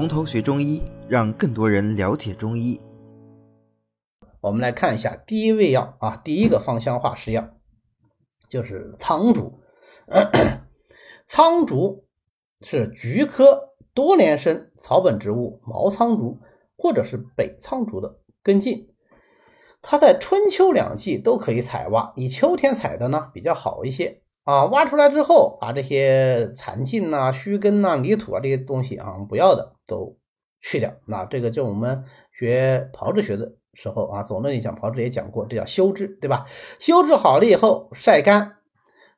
从头学中医，让更多人了解中医。我们来看一下第一味药啊，第一个芳香化湿药就是苍术。苍术是菊科多年生草本植物毛苍术或者是北苍术的根茎。它在春秋两季都可以采挖，以秋天采的呢比较好一些啊。挖出来之后，把这些残茎呐、须根呐、泥土啊这些东西啊不要的都去掉。那这个就我们学炮制学的时候啊，总论里讲炮制也讲过，这叫修制，对吧？修制好了以后晒干，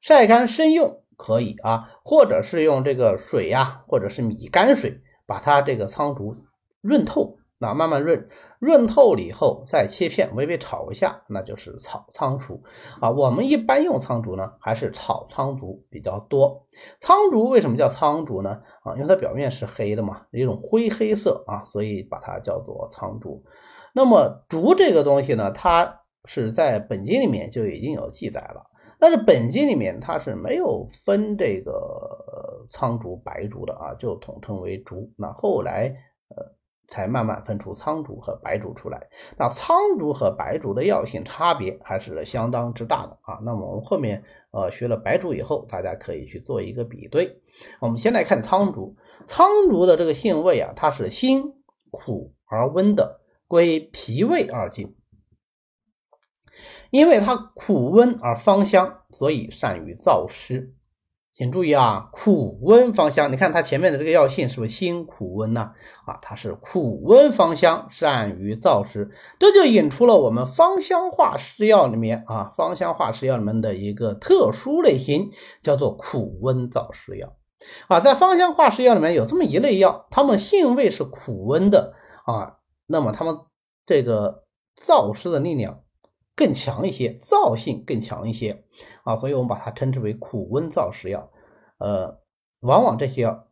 晒干生用可以啊，或者是用这个水呀，或者是米泔水把它这个苍竹润透，那慢慢润。润透了以后，再切片，微微炒一下，那就是炒苍术啊。我们一般用苍术呢，还是炒苍术比较多。苍术为什么叫苍术呢？啊，因为它表面是黑的嘛，一种灰黑色啊，所以把它叫做苍术。那么竹这个东西呢，它是在本经里面就已经有记载了，但是本经里面它是没有分这个苍术、白术的啊，就统称为竹。那后来呃。才慢慢分出苍术和白术出来。那苍术和白术的药性差别还是相当之大的啊。那么我们后面呃学了白术以后，大家可以去做一个比对。我们先来看苍术，苍术的这个性味啊，它是辛苦而温的，归脾胃二经。因为它苦温而芳香，所以善于燥湿。请注意啊，苦温芳香，你看它前面的这个药性是不是辛苦温呢？啊，它是苦温芳香，善于燥湿，这就引出了我们芳香化湿药里面啊，芳香化湿药里面的一个特殊类型，叫做苦温燥湿药。啊，在芳香化湿药里面有这么一类药，它们性味是苦温的啊，那么它们这个燥湿的力量。更强一些，燥性更强一些啊，所以我们把它称之为苦温燥湿药。呃，往往这些药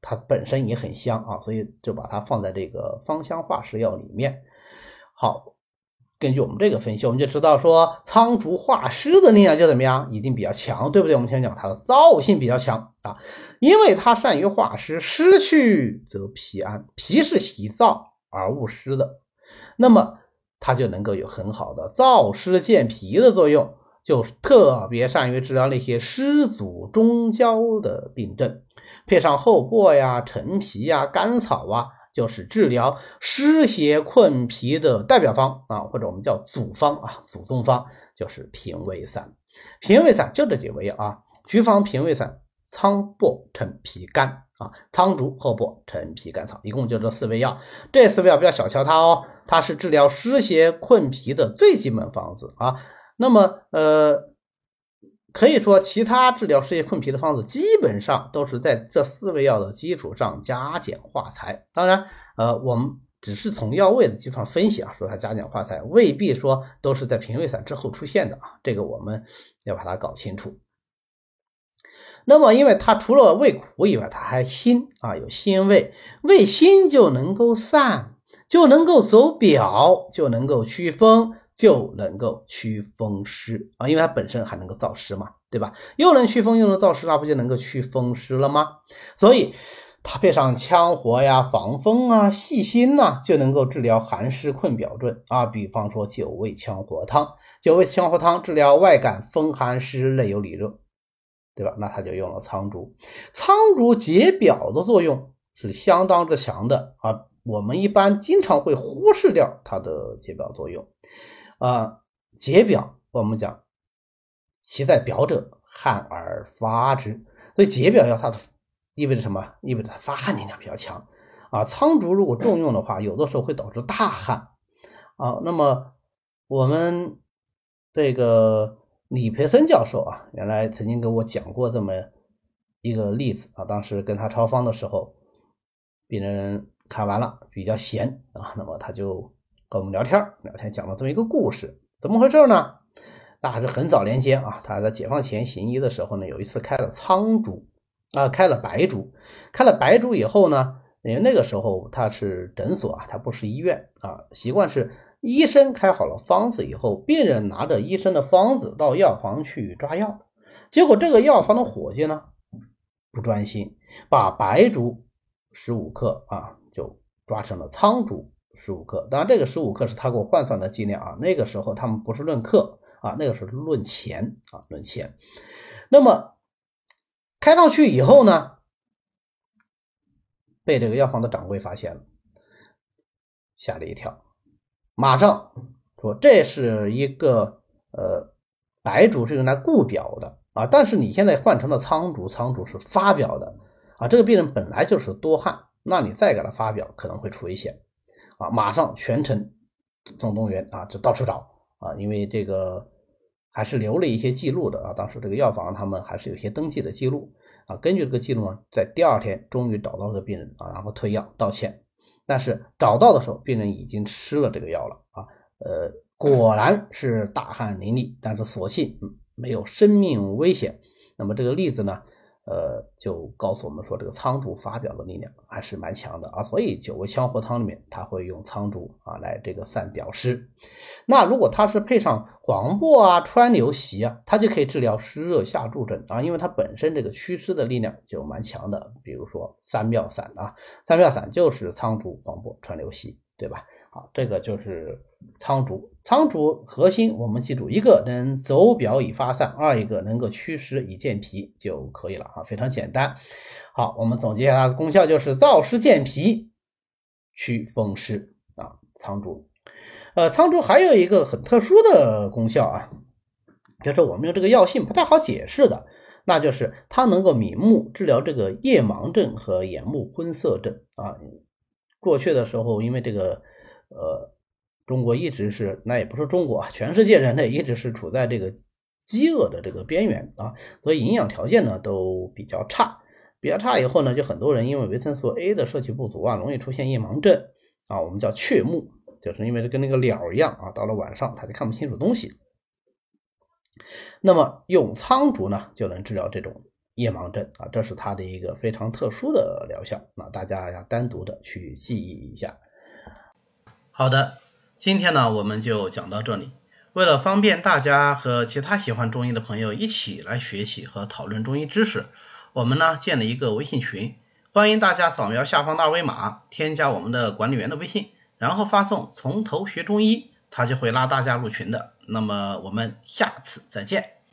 它本身也很香啊，所以就把它放在这个芳香化湿药里面。好，根据我们这个分析，我们就知道说苍术化湿的力量就怎么样，一定比较强，对不对？我们先讲它的燥性比较强啊，因为它善于化湿，湿去则脾安，脾是喜燥而恶湿的，那么。它就能够有很好的燥湿健脾的作用，就是特别善于治疗那些湿阻中焦的病症。配上厚薄呀、陈皮呀、甘草啊，就是治疗湿邪困脾的代表方啊，或者我们叫祖方啊，祖宗方就是平胃散。平胃散就这几味药啊：菊方平胃散、苍柏陈皮甘。啊，苍竹、厚薄、陈皮、甘草，一共就这四味药。这四味药不要小瞧它哦，它是治疗湿邪困脾的最基本方子啊。那么，呃，可以说其他治疗湿邪困脾的方子，基本上都是在这四味药的基础上加减化裁。当然，呃，我们只是从药味的基础上分析啊，说它加减化裁，未必说都是在平胃散之后出现的啊。这个我们要把它搞清楚。那么，因为它除了味苦以外，它还辛啊，有辛味，味辛就能够散，就能够走表，就能够祛风，就能够祛风湿啊，因为它本身还能够燥湿嘛，对吧？又能祛风，又能燥湿，那不就能够祛风湿了吗？所以它配上羌活呀、防风啊、细辛呐，就能够治疗寒湿困表症啊。比方说九味羌活汤，九味羌活汤治疗外感风寒湿内有里热。对吧？那他就用了苍术，苍术解表的作用是相当之强的啊。我们一般经常会忽视掉它的解表作用啊。解表，我们讲其在表者，汗而发之，所以解表药它的意味着什么？意味着它发汗力量比较强啊。苍术如果重用的话，有的时候会导致大汗啊。那么我们这个。李培森教授啊，原来曾经给我讲过这么一个例子啊。当时跟他抄方的时候，病人看完了比较闲啊，那么他就跟我们聊天，聊天讲了这么一个故事，怎么回事呢？那是很早年间啊，他在解放前行医的时候呢，有一次开了苍术啊，开了白术，开了白术以后呢，因为那个时候他是诊所啊，他不是医院啊，习惯是。医生开好了方子以后，病人拿着医生的方子到药房去抓药，结果这个药房的伙计呢不专心，把白术十五克啊就，抓成了苍术十五克。当然，这个十五克是他给我换算的剂量啊。那个时候他们不是论克啊，那个是论钱啊，论钱。那么开上去以后呢，被这个药房的掌柜发现了，吓了一跳，马上说这是一个呃白术是用来固表的啊，但是你现在换成了苍术，苍术是发表的啊，这个病人本来就是多汗，那你再给他发表可能会出危险啊，马上全程总动员啊，就到处找啊，因为这个。还是留了一些记录的啊，当时这个药房他们还是有些登记的记录啊。根据这个记录呢，在第二天终于找到这个病人啊，然后退药道歉。但是找到的时候，病人已经吃了这个药了啊。呃，果然是大汗淋漓，但是所幸没有生命危险。那么这个例子呢？呃，就告诉我们说，这个苍术发表的力量还是蛮强的啊，所以九味香活汤里面他会用苍术啊来这个散表湿。那如果它是配上黄柏啊、川牛席啊，它就可以治疗湿热下注症啊，因为它本身这个祛湿的力量就蛮强的。比如说三妙散啊，三妙散就是苍术、黄柏、川牛席，对吧？好，这个就是苍术。苍术核心我们记住，一个能走表以发散，二一个能够祛湿以健脾就可以了啊，非常简单。好，我们总结一下功效，就是燥湿健脾、祛风湿啊。苍术，呃，苍术还有一个很特殊的功效啊，就是我们用这个药性不太好解释的，那就是它能够明目，治疗这个夜盲症和眼目昏涩症啊。过去的时候，因为这个。呃，中国一直是，那也不是中国啊，全世界人类一直是处在这个饥饿的这个边缘啊，所以营养条件呢都比较差，比较差以后呢，就很多人因为维生素 A 的摄取不足啊，容易出现夜盲症啊，我们叫雀目，就是因为跟那个鸟一样啊，到了晚上他就看不清楚东西。那么用苍术呢，就能治疗这种夜盲症啊，这是它的一个非常特殊的疗效，那大家要单独的去记忆一下。好的，今天呢我们就讲到这里。为了方便大家和其他喜欢中医的朋友一起来学习和讨论中医知识，我们呢建了一个微信群，欢迎大家扫描下方的二维码，添加我们的管理员的微信，然后发送“从头学中医”，他就会拉大家入群的。那么我们下次再见。